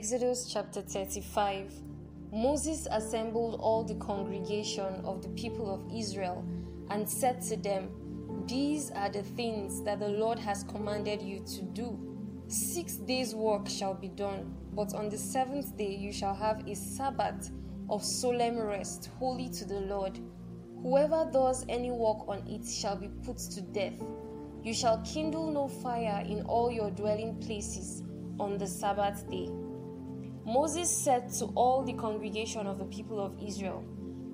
Exodus chapter 35 Moses assembled all the congregation of the people of Israel and said to them, These are the things that the Lord has commanded you to do. Six days' work shall be done, but on the seventh day you shall have a Sabbath of solemn rest, holy to the Lord. Whoever does any work on it shall be put to death. You shall kindle no fire in all your dwelling places on the Sabbath day. Moses said to all the congregation of the people of Israel,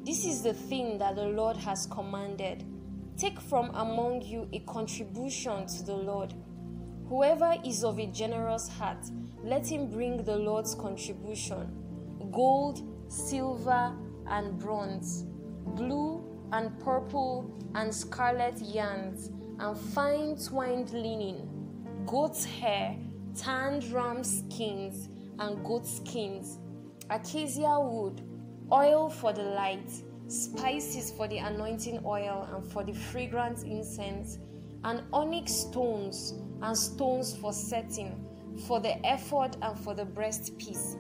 This is the thing that the Lord has commanded. Take from among you a contribution to the Lord. Whoever is of a generous heart, let him bring the Lord's contribution gold, silver, and bronze, blue and purple and scarlet yarns, and fine twined linen, goat's hair, tanned ram skins and goat skins, acacia wood, oil for the light, spices for the anointing oil and for the fragrant incense, and onyx stones and stones for setting, for the ephod and for the breastpiece.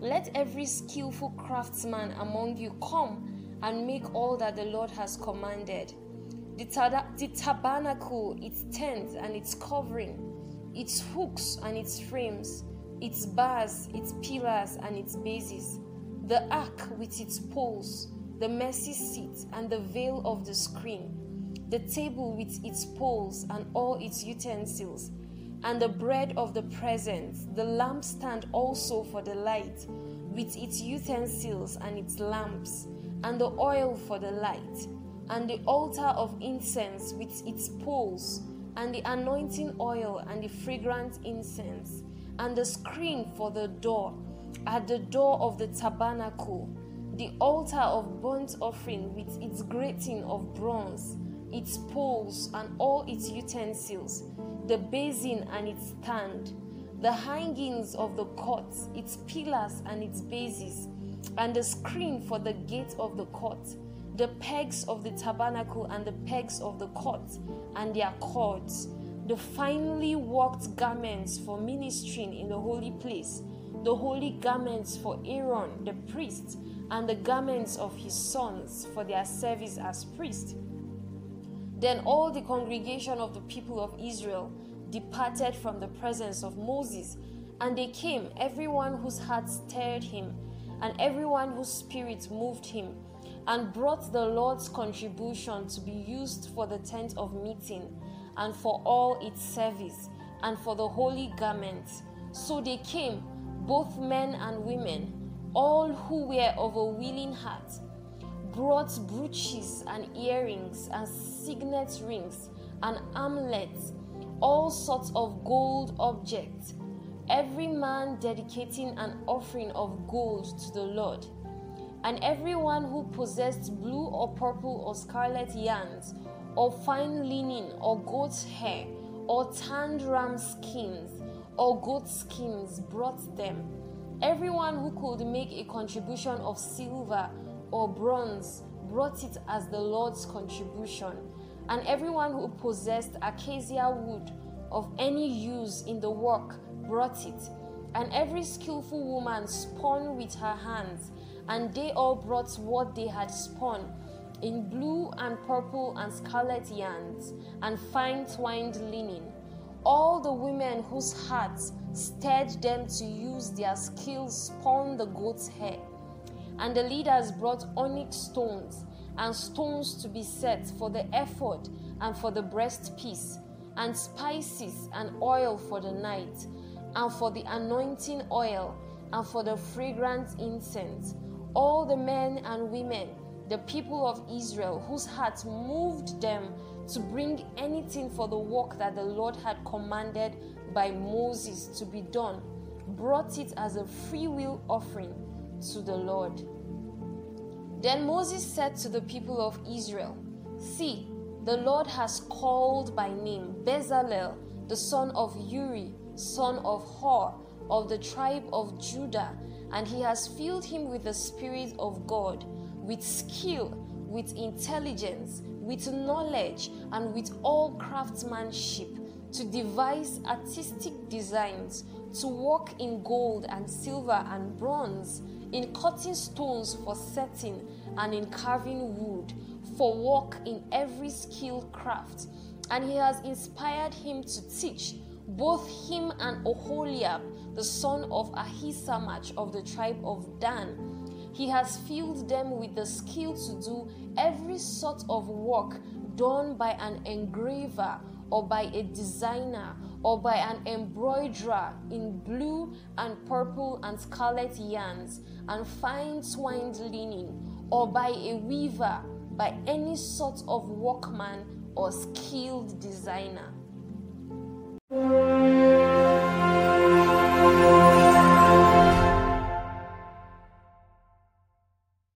Let every skillful craftsman among you come and make all that the Lord has commanded. The, tada- the tabernacle, its tent and its covering, its hooks and its frames, its bars, its pillars, and its bases, the ark with its poles, the mercy seat, and the veil of the screen, the table with its poles and all its utensils, and the bread of the presence, the lampstand also for the light, with its utensils and its lamps, and the oil for the light, and the altar of incense with its poles, and the anointing oil and the fragrant incense and the screen for the door at the door of the tabernacle, the altar of burnt offering with its grating of bronze, its poles and all its utensils, the basin and its stand, the hangings of the court, its pillars and its bases, and the screen for the gate of the court, the pegs of the tabernacle and the pegs of the court, and their cords the finely worked garments for ministering in the holy place, the holy garments for Aaron the priest, and the garments of his sons for their service as priests. Then all the congregation of the people of Israel departed from the presence of Moses, and they came, everyone whose heart stirred him, and everyone whose spirit moved him, and brought the Lord's contribution to be used for the tent of meeting and for all its service, and for the holy garments. So they came, both men and women, all who were of a willing heart, brought brooches and earrings, and signet rings, and armlets, all sorts of gold objects, every man dedicating an offering of gold to the Lord. And everyone who possessed blue or purple or scarlet yarns, or fine linen, or goat's hair, or tanned ram skins, or goat skins brought them. Everyone who could make a contribution of silver or bronze brought it as the Lord's contribution. And everyone who possessed acacia wood of any use in the work brought it. And every skillful woman spun with her hands, and they all brought what they had spun in blue and purple and scarlet yarns and fine twined linen. All the women whose hearts stirred them to use their skill spun the goat's hair. And the leaders brought onyx stones and stones to be set for the ephod and for the breastpiece, and spices and oil for the night, and for the anointing oil, and for the fragrant incense. All the men and women the people of Israel, whose hearts moved them to bring anything for the work that the Lord had commanded by Moses to be done, brought it as a free will offering to the Lord. Then Moses said to the people of Israel, See, the Lord has called by name Bezalel, the son of Uri, son of Hur, of the tribe of Judah, and he has filled him with the Spirit of God with skill, with intelligence, with knowledge, and with all craftsmanship, to devise artistic designs, to work in gold and silver and bronze, in cutting stones for setting, and in carving wood, for work in every skilled craft. And he has inspired him to teach both him and Oholiab, the son of Ahisamach of the tribe of Dan. He has filled them with the skill to do every sort of work done by an engraver or by a designer or by an embroiderer in blue and purple and scarlet yarns and fine twined linen or by a weaver by any sort of workman or skilled designer.